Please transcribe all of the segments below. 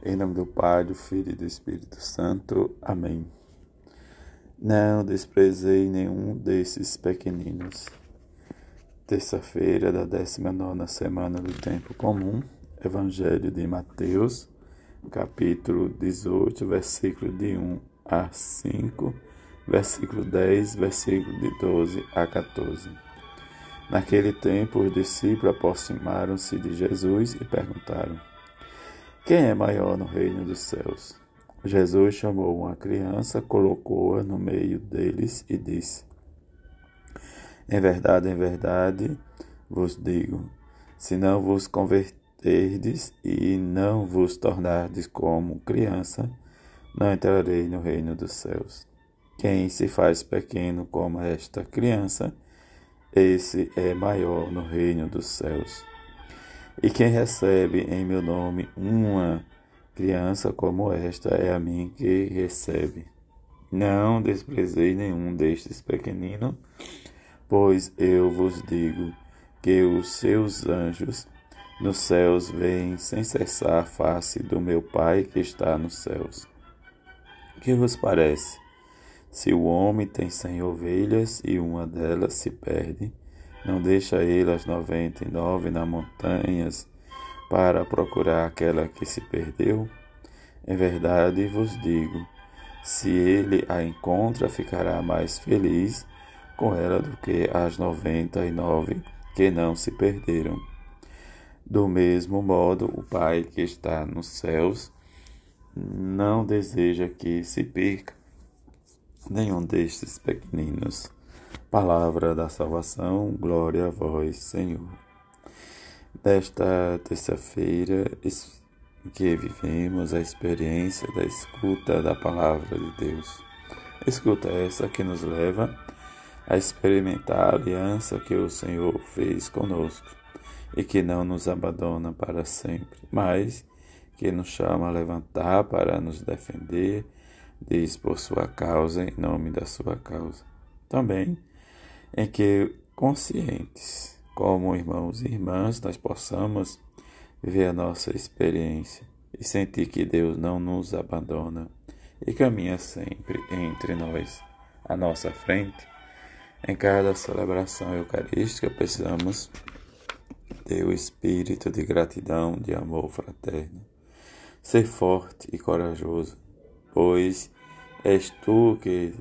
Em nome do Pai, do Filho e do Espírito Santo. Amém. Não desprezei nenhum desses pequeninos. Terça-feira da 19 semana do Tempo Comum, Evangelho de Mateus, capítulo 18, versículo de 1 a 5, versículo 10, versículo de 12 a 14. Naquele tempo, os discípulos aproximaram-se de Jesus e perguntaram: quem é maior no reino dos céus? Jesus chamou uma criança, colocou-a no meio deles e disse: Em verdade, em verdade vos digo, se não vos converterdes e não vos tornardes como criança, não entrarei no reino dos céus. Quem se faz pequeno como esta criança, esse é maior no reino dos céus. E quem recebe em meu nome uma criança como esta é a mim que recebe. Não desprezei nenhum destes pequeninos, pois eu vos digo que os seus anjos nos céus veem sem cessar a face do meu Pai que está nos céus. Que vos parece? Se o homem tem cem ovelhas e uma delas se perde, não deixa ele as noventa e nove nas montanhas para procurar aquela que se perdeu? Em verdade vos digo, se ele a encontra, ficará mais feliz com ela do que as noventa e nove que não se perderam. Do mesmo modo, o Pai que está nos céus não deseja que se perca nenhum destes pequeninos. Palavra da salvação, glória a vós, Senhor. Nesta terça-feira que vivemos a experiência da escuta da palavra de Deus. Escuta essa que nos leva a experimentar a aliança que o Senhor fez conosco e que não nos abandona para sempre, mas que nos chama a levantar para nos defender, diz por sua causa, em nome da sua causa. Também em que, conscientes, como irmãos e irmãs, nós possamos viver a nossa experiência e sentir que Deus não nos abandona e caminha sempre entre nós, à nossa frente. Em cada celebração eucarística, precisamos ter o espírito de gratidão, de amor fraterno. Ser forte e corajoso, pois és tu que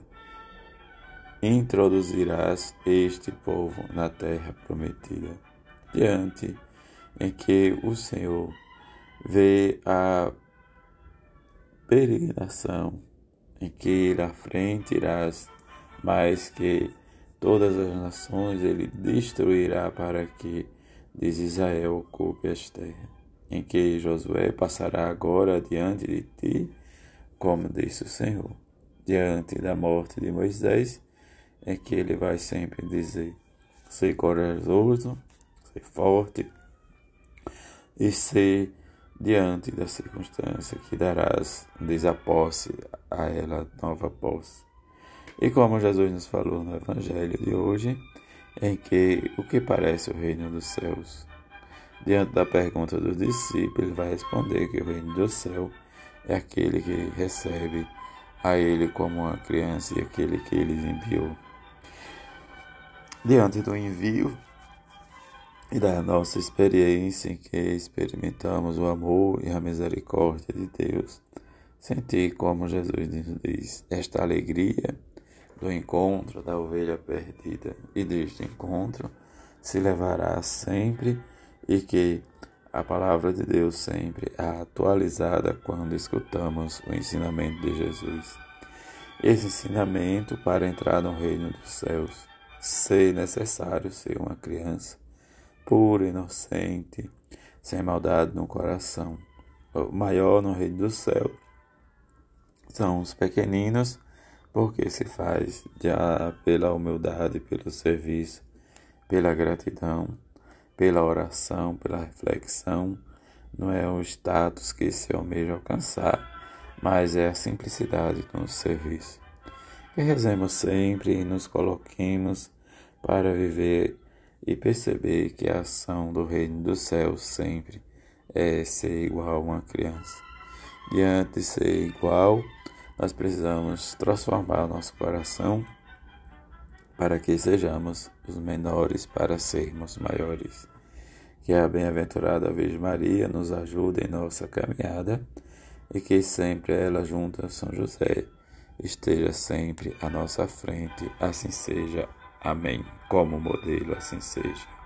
introduzirás este povo na terra prometida, diante em que o Senhor vê a peregrinação, em que à frente irás, mais que todas as nações ele destruirá para que, diz Israel, ocupe as terras, em que Josué passará agora diante de ti, como disse o Senhor, diante da morte de Moisés, é que ele vai sempre dizer: ser corajoso, ser forte e ser diante da circunstância que darás, diz a a ela nova posse. E como Jesus nos falou no Evangelho de hoje, em que o que parece o reino dos céus? Diante da pergunta dos discípulos, ele vai responder que o reino do céu é aquele que recebe a ele como uma criança e aquele que ele enviou. Diante do envio e da nossa experiência em que experimentamos o amor e a misericórdia de Deus, sentir como Jesus nos diz esta alegria do encontro da ovelha perdida e deste encontro se levará sempre e que a palavra de Deus sempre é atualizada quando escutamos o ensinamento de Jesus. Esse ensinamento para entrar no reino dos céus ser necessário ser uma criança pura, inocente, sem maldade no coração. O maior no reino do céu são os pequeninos, porque se faz já pela humildade, pelo serviço, pela gratidão, pela oração, pela reflexão. Não é o status que se almeja alcançar, mas é a simplicidade do serviço. Que rezemos sempre e nos coloquemos para viver e perceber que a ação do reino dos céus sempre é ser igual a uma criança. diante de ser igual, nós precisamos transformar nosso coração para que sejamos os menores para sermos maiores. Que a bem-aventurada Virgem Maria nos ajude em nossa caminhada e que sempre ela, junto a São José, esteja sempre à nossa frente. Assim seja. Amém. Como modelo, assim seja.